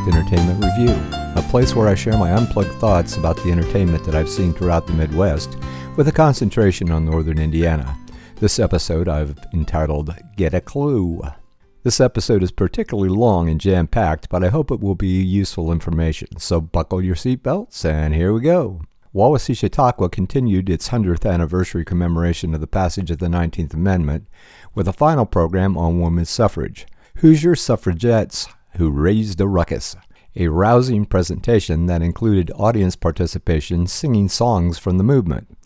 Entertainment Review, a place where I share my unplugged thoughts about the entertainment that I've seen throughout the Midwest, with a concentration on northern Indiana. This episode I've entitled Get a Clue. This episode is particularly long and jam packed, but I hope it will be useful information, so buckle your seatbelts, and here we go. Wawasee Chautauqua continued its 100th anniversary commemoration of the passage of the 19th Amendment with a final program on women's suffrage. Hoosier Suffragettes Who Raised a Ruckus, a rousing presentation that included audience participation singing songs from the movement.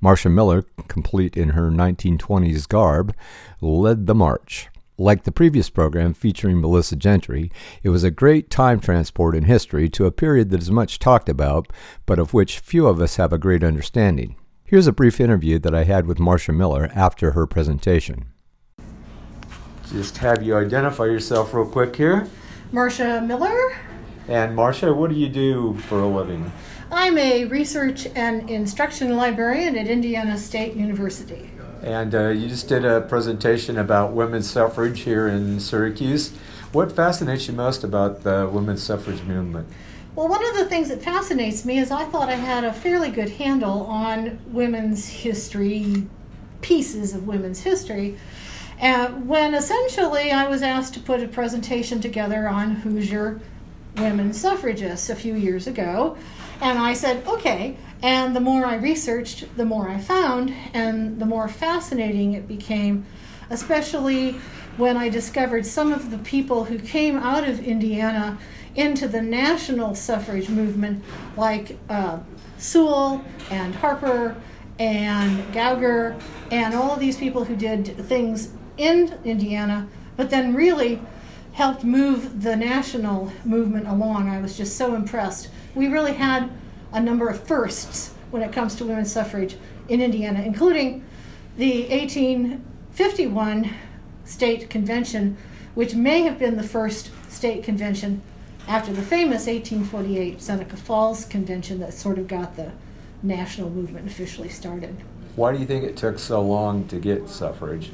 Marcia Miller, complete in her 1920s garb, led the march. Like the previous program featuring Melissa Gentry, it was a great time transport in history to a period that is much talked about, but of which few of us have a great understanding. Here's a brief interview that I had with Marcia Miller after her presentation. Just have you identify yourself real quick here. Marcia Miller. And Marcia, what do you do for a living? I'm a research and instruction librarian at Indiana State University. And uh, you just did a presentation about women's suffrage here in Syracuse. What fascinates you most about the women's suffrage movement? Well, one of the things that fascinates me is I thought I had a fairly good handle on women's history, pieces of women's history. And when essentially I was asked to put a presentation together on Hoosier women suffragists a few years ago, and I said, okay. And the more I researched, the more I found, and the more fascinating it became, especially when I discovered some of the people who came out of Indiana into the national suffrage movement, like uh, Sewall and Harper and Gougar, and all of these people who did things in Indiana, but then really helped move the national movement along. I was just so impressed. We really had a number of firsts when it comes to women's suffrage in Indiana, including the 1851 state convention, which may have been the first state convention after the famous 1848 Seneca Falls convention that sort of got the national movement officially started. Why do you think it took so long to get suffrage?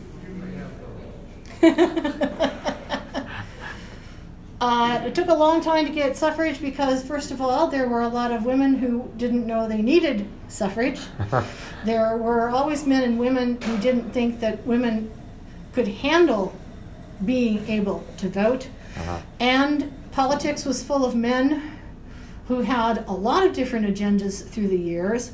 Uh, it took a long time to get suffrage because, first of all, there were a lot of women who didn't know they needed suffrage. there were always men and women who didn't think that women could handle being able to vote. Uh-huh. And politics was full of men who had a lot of different agendas through the years.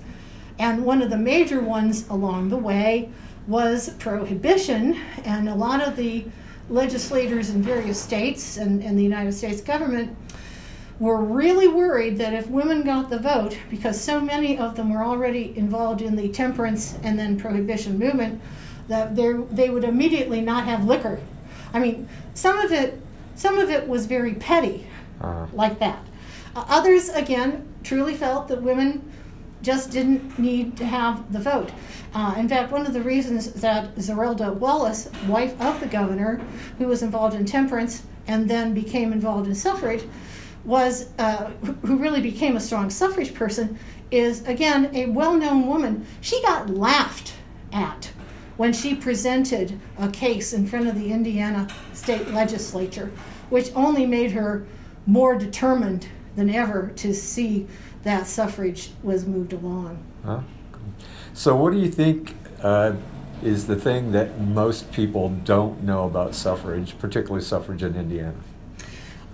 And one of the major ones along the way was prohibition, and a lot of the legislators in various states and, and the United States government were really worried that if women got the vote, because so many of them were already involved in the temperance and then prohibition movement, that they would immediately not have liquor. I mean, some of it, some of it was very petty, uh-huh. like that. Uh, others, again, truly felt that women just didn't need to have the vote. Uh, in fact, one of the reasons that Zerelda Wallace, wife of the governor, who was involved in temperance and then became involved in suffrage, was uh, who really became a strong suffrage person, is again a well-known woman. She got laughed at when she presented a case in front of the Indiana state legislature, which only made her more determined than ever to see that suffrage was moved along. Huh? So, what do you think uh, is the thing that most people don't know about suffrage, particularly suffrage in Indiana?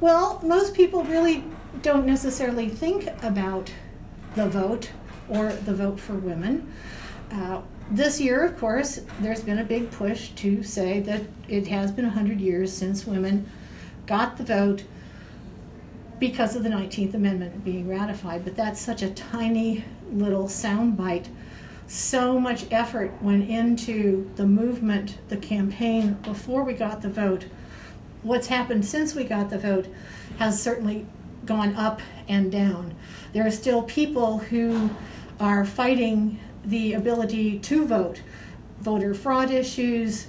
Well, most people really don't necessarily think about the vote or the vote for women. Uh, this year, of course, there's been a big push to say that it has been 100 years since women got the vote because of the 19th Amendment being ratified, but that's such a tiny little soundbite. So much effort went into the movement, the campaign before we got the vote. What's happened since we got the vote has certainly gone up and down. There are still people who are fighting the ability to vote, voter fraud issues,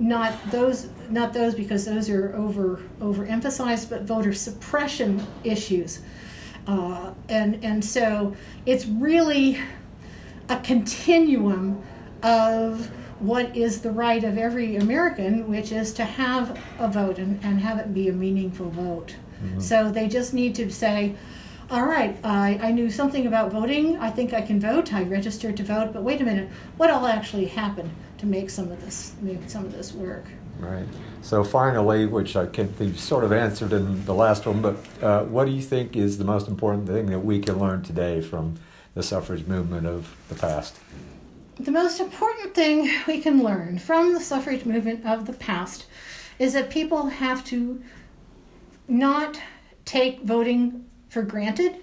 not those not those because those are over overemphasized, but voter suppression issues. Uh, and and so it's really a continuum of what is the right of every American, which is to have a vote and, and have it be a meaningful vote. Mm-hmm. So they just need to say, all right, I, I knew something about voting. I think I can vote. I registered to vote. But wait a minute, what all actually happened to make some of this make some of this work? Right. So finally, which I can you sort of answered in the last one, but uh, what do you think is the most important thing that we can learn today from the suffrage movement of the past? The most important thing we can learn from the suffrage movement of the past is that people have to not take voting for granted.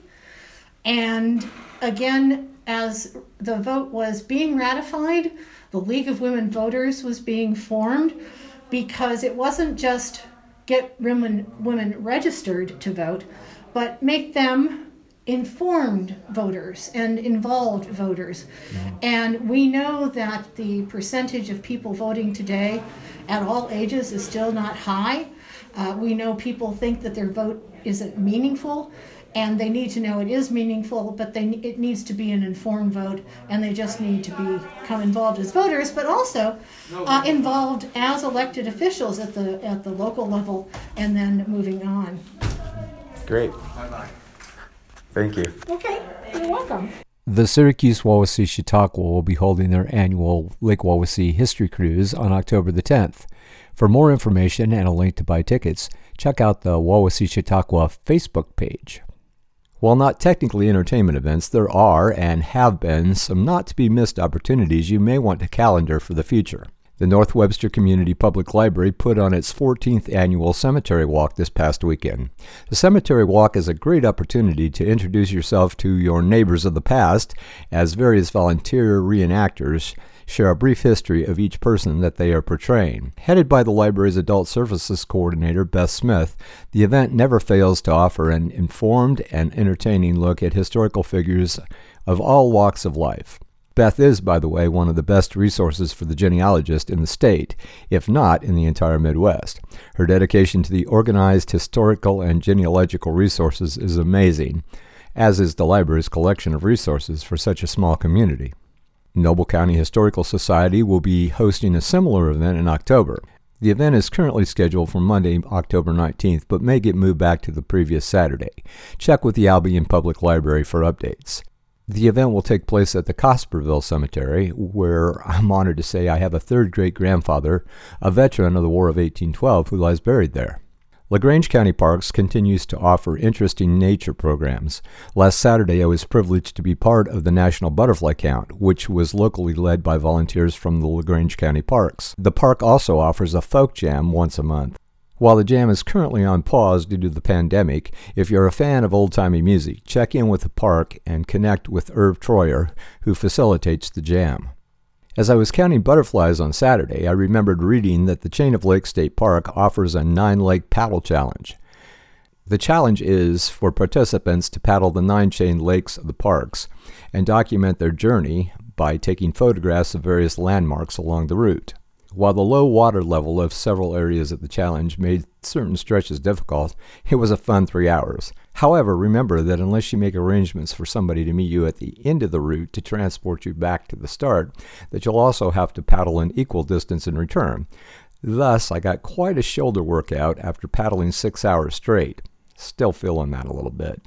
And again, as the vote was being ratified, the League of Women Voters was being formed because it wasn't just get women, women registered to vote, but make them informed voters and involved voters. Mm-hmm. And we know that the percentage of people voting today at all ages is still not high. Uh, we know people think that their vote isn't meaningful and they need to know it is meaningful, but they, it needs to be an informed vote, and they just need to become involved as voters, but also uh, involved as elected officials at the at the local level, and then moving on. Great. Thank you. Okay, you're welcome. The Syracuse Wawasee Chautauqua will be holding their annual Lake Wawasee History Cruise on October the 10th. For more information and a link to buy tickets, check out the Wawasee Chautauqua Facebook page. While not technically entertainment events, there are and have been some not to be missed opportunities you may want to calendar for the future. The North Webster Community Public Library put on its 14th annual Cemetery Walk this past weekend. The Cemetery Walk is a great opportunity to introduce yourself to your neighbors of the past as various volunteer reenactors share a brief history of each person that they are portraying. Headed by the library's Adult Services Coordinator, Beth Smith, the event never fails to offer an informed and entertaining look at historical figures of all walks of life. Beth is, by the way, one of the best resources for the genealogist in the state, if not in the entire Midwest. Her dedication to the organized historical and genealogical resources is amazing, as is the library's collection of resources for such a small community. Noble County Historical Society will be hosting a similar event in October. The event is currently scheduled for Monday, October 19th, but may get moved back to the previous Saturday. Check with the Albion Public Library for updates. The event will take place at the Cosperville Cemetery, where I'm honored to say I have a third great grandfather, a veteran of the War of 1812, who lies buried there. LaGrange County Parks continues to offer interesting nature programs. Last Saturday, I was privileged to be part of the National Butterfly Count, which was locally led by volunteers from the LaGrange County Parks. The park also offers a folk jam once a month. While the jam is currently on pause due to the pandemic, if you're a fan of old timey music, check in with the park and connect with Irv Troyer, who facilitates the jam. As I was counting butterflies on Saturday, I remembered reading that the Chain of Lakes State Park offers a nine lake paddle challenge. The challenge is for participants to paddle the nine chain lakes of the parks and document their journey by taking photographs of various landmarks along the route. While the low water level of several areas of the challenge made certain stretches difficult, it was a fun three hours. However, remember that unless you make arrangements for somebody to meet you at the end of the route to transport you back to the start, that you'll also have to paddle an equal distance in return. Thus, I got quite a shoulder workout after paddling six hours straight. Still feeling that a little bit.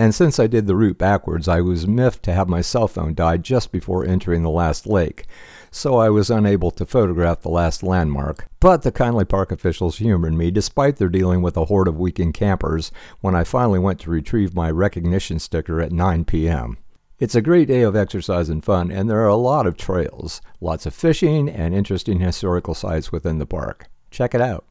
And since I did the route backwards, I was miffed to have my cell phone die just before entering the last lake so I was unable to photograph the last landmark. But the kindly park officials humored me despite their dealing with a horde of weekend campers when I finally went to retrieve my recognition sticker at 9 p.m. It's a great day of exercise and fun, and there are a lot of trails, lots of fishing, and interesting historical sites within the park. Check it out.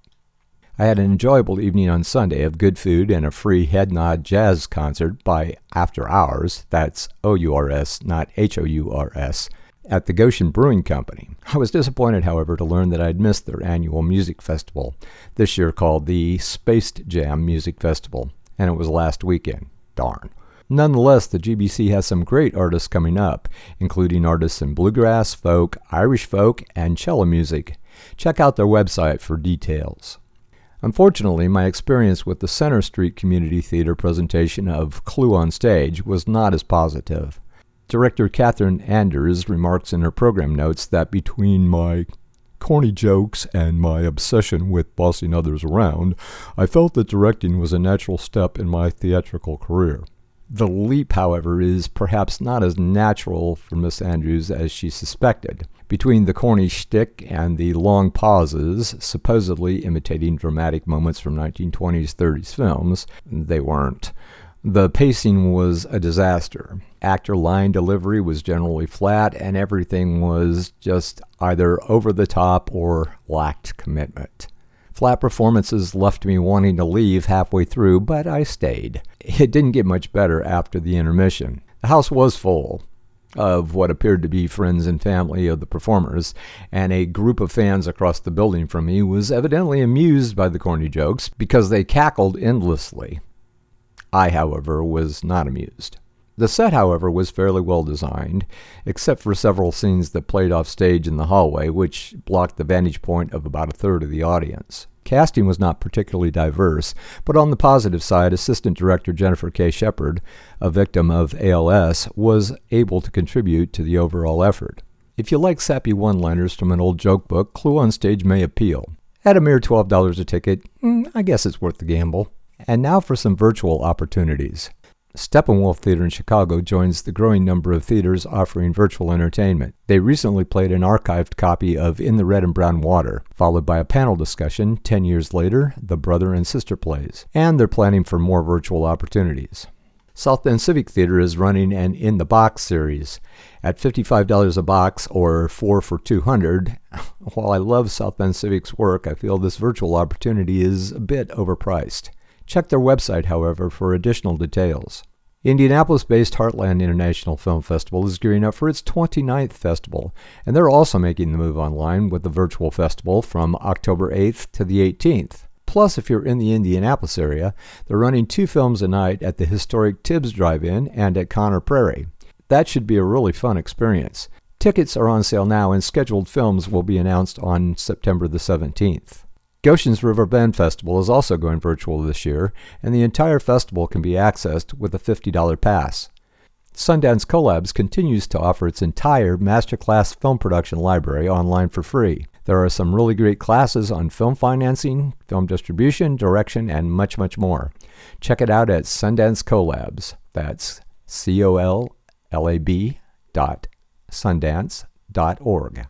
I had an enjoyable evening on Sunday of good food and a free head nod jazz concert by After Hours. That's O U R S, not H O U R S at the Goshen Brewing Company. I was disappointed, however, to learn that I'd missed their annual music festival, this year called the Spaced Jam Music Festival, and it was last weekend. Darn. Nonetheless, the GBC has some great artists coming up, including artists in bluegrass, folk, Irish folk, and cello music. Check out their website for details. Unfortunately, my experience with the Center Street Community Theater presentation of Clue on Stage was not as positive. Director Catherine Anders remarks in her program notes that between my corny jokes and my obsession with bossing others around, I felt that directing was a natural step in my theatrical career. The leap, however, is perhaps not as natural for Miss Andrews as she suspected. Between the corny shtick and the long pauses, supposedly imitating dramatic moments from 1920s 30s films, they weren't. The pacing was a disaster. Actor line delivery was generally flat, and everything was just either over the top or lacked commitment. Flat performances left me wanting to leave halfway through, but I stayed. It didn't get much better after the intermission. The house was full of what appeared to be friends and family of the performers, and a group of fans across the building from me was evidently amused by the corny jokes because they cackled endlessly. I, however, was not amused. The set, however, was fairly well designed, except for several scenes that played off stage in the hallway, which blocked the vantage point of about a third of the audience. Casting was not particularly diverse, but on the positive side, assistant director Jennifer K. Shepard, a victim of ALS, was able to contribute to the overall effort. If you like sappy one liners from an old joke book, Clue on Stage may appeal. At a mere $12 a ticket, mm, I guess it's worth the gamble. And now for some virtual opportunities. Steppenwolf Theater in Chicago joins the growing number of theaters offering virtual entertainment. They recently played an archived copy of In the Red and Brown Water, followed by a panel discussion 10 years later, the brother and sister plays. And they're planning for more virtual opportunities. South Bend Civic Theater is running an In the Box series. At $55 a box or 4 for 200, while I love South Bend Civic's work, I feel this virtual opportunity is a bit overpriced. Check their website, however, for additional details. Indianapolis based Heartland International Film Festival is gearing up for its 29th festival, and they're also making the move online with the virtual festival from October 8th to the 18th. Plus, if you're in the Indianapolis area, they're running two films a night at the historic Tibbs Drive In and at Conner Prairie. That should be a really fun experience. Tickets are on sale now, and scheduled films will be announced on September the 17th. Goshen's River Bend Festival is also going virtual this year, and the entire festival can be accessed with a $50 pass. Sundance Collabs continues to offer its entire masterclass film production library online for free. There are some really great classes on film financing, film distribution, direction, and much, much more. Check it out at Sundance Collabs. That's C O L L A B dot sundance dot org.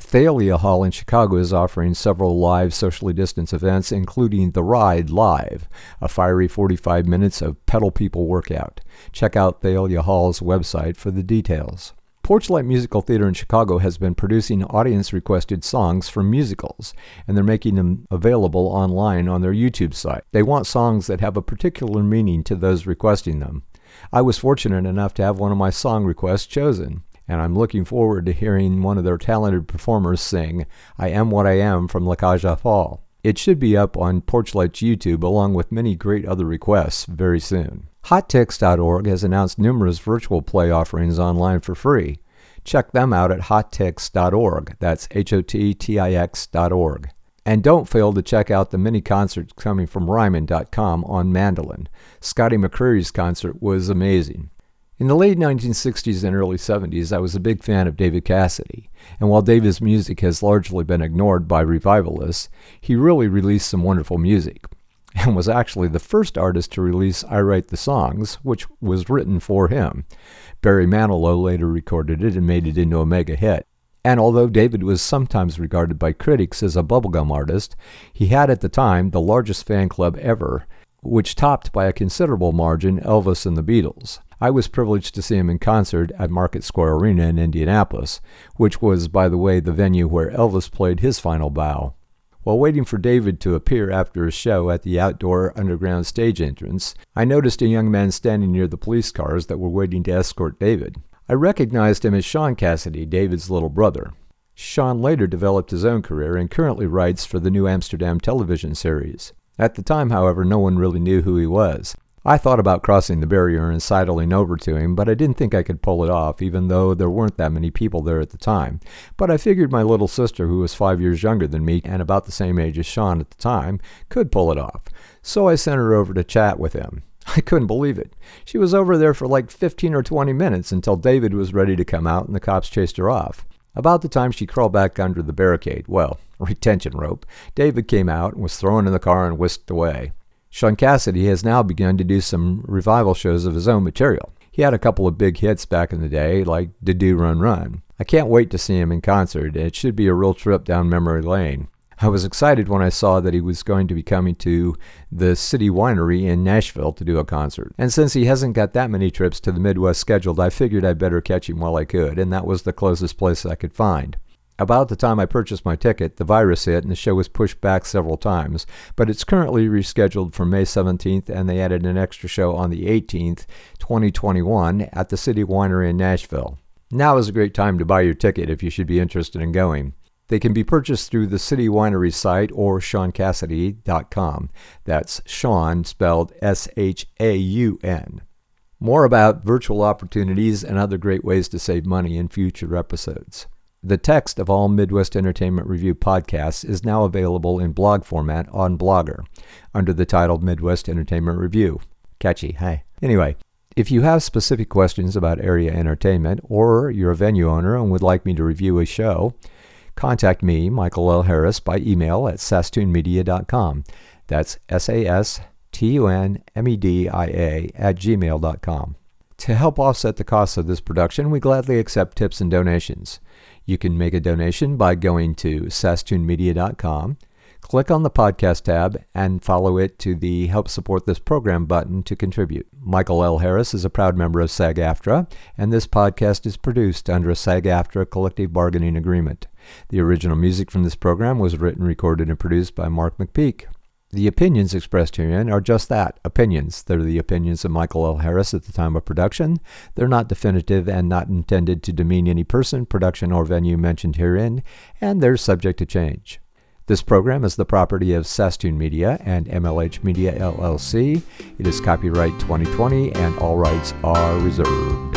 Thalia Hall in Chicago is offering several live socially distanced events, including The Ride Live, a fiery 45 minutes of pedal people workout. Check out Thalia Hall's website for the details. Porchlight Musical Theater in Chicago has been producing audience requested songs from musicals, and they're making them available online on their YouTube site. They want songs that have a particular meaning to those requesting them. I was fortunate enough to have one of my song requests chosen and I'm looking forward to hearing one of their talented performers sing I Am What I Am from La aux Folles. It should be up on Porchlight's YouTube along with many great other requests very soon. HotTix.org has announced numerous virtual play offerings online for free. Check them out at hottix.org. That's H O T T I X.org. And don't fail to check out the mini concerts coming from Ryman.com on mandolin. Scotty McCreery's concert was amazing. In the late 1960s and early 70s, I was a big fan of David Cassidy, and while David's music has largely been ignored by revivalists, he really released some wonderful music, and was actually the first artist to release I Write the Songs, which was written for him. Barry Manilow later recorded it and made it into a mega hit. And although David was sometimes regarded by critics as a bubblegum artist, he had at the time the largest fan club ever, which topped by a considerable margin Elvis and the Beatles. I was privileged to see him in concert at Market Square Arena in Indianapolis, which was, by the way, the venue where Elvis played his final bow. While waiting for David to appear after his show at the outdoor underground stage entrance, I noticed a young man standing near the police cars that were waiting to escort David. I recognized him as Shaun Cassidy, David's little brother. Shaun later developed his own career and currently writes for the New Amsterdam television series. At the time, however, no one really knew who he was. I thought about crossing the barrier and sidling over to him, but I didn't think I could pull it off, even though there weren't that many people there at the time. But I figured my little sister, who was five years younger than me and about the same age as Shaun at the time, could pull it off. So I sent her over to chat with him. I couldn't believe it. She was over there for like 15 or 20 minutes until David was ready to come out and the cops chased her off. About the time she crawled back under the barricade, well, retention rope, David came out and was thrown in the car and whisked away. Shaun Cassidy has now begun to do some revival shows of his own material. He had a couple of big hits back in the day, like Do Do Run Run. I can't wait to see him in concert. It should be a real trip down memory lane. I was excited when I saw that he was going to be coming to the City Winery in Nashville to do a concert. And since he hasn't got that many trips to the Midwest scheduled, I figured I'd better catch him while I could, and that was the closest place I could find. About the time I purchased my ticket, the virus hit and the show was pushed back several times, but it's currently rescheduled for May 17th and they added an extra show on the 18th, 2021 at the City Winery in Nashville. Now is a great time to buy your ticket if you should be interested in going. They can be purchased through the City Winery site or ShaunCassidy.com. That's Shaun spelled S H A U N. More about virtual opportunities and other great ways to save money in future episodes. The text of all Midwest Entertainment Review podcasts is now available in blog format on Blogger under the title Midwest Entertainment Review. Catchy, hey. Anyway, if you have specific questions about area entertainment or you're a venue owner and would like me to review a show, Contact me, Michael L. Harris, by email at sastunmedia.com. That's S A S T U N M E D I A at gmail.com. To help offset the costs of this production, we gladly accept tips and donations. You can make a donation by going to sastunmedia.com, click on the podcast tab, and follow it to the Help Support This Program button to contribute. Michael L. Harris is a proud member of SAG AFTRA, and this podcast is produced under a SAG AFTRA collective bargaining agreement. The original music from this program was written, recorded, and produced by Mark McPeak. The opinions expressed herein are just that opinions. They're the opinions of Michael L. Harris at the time of production. They're not definitive and not intended to demean any person, production, or venue mentioned herein, and they're subject to change. This program is the property of Sastun Media and MLH Media LLC. It is copyright 2020 and all rights are reserved.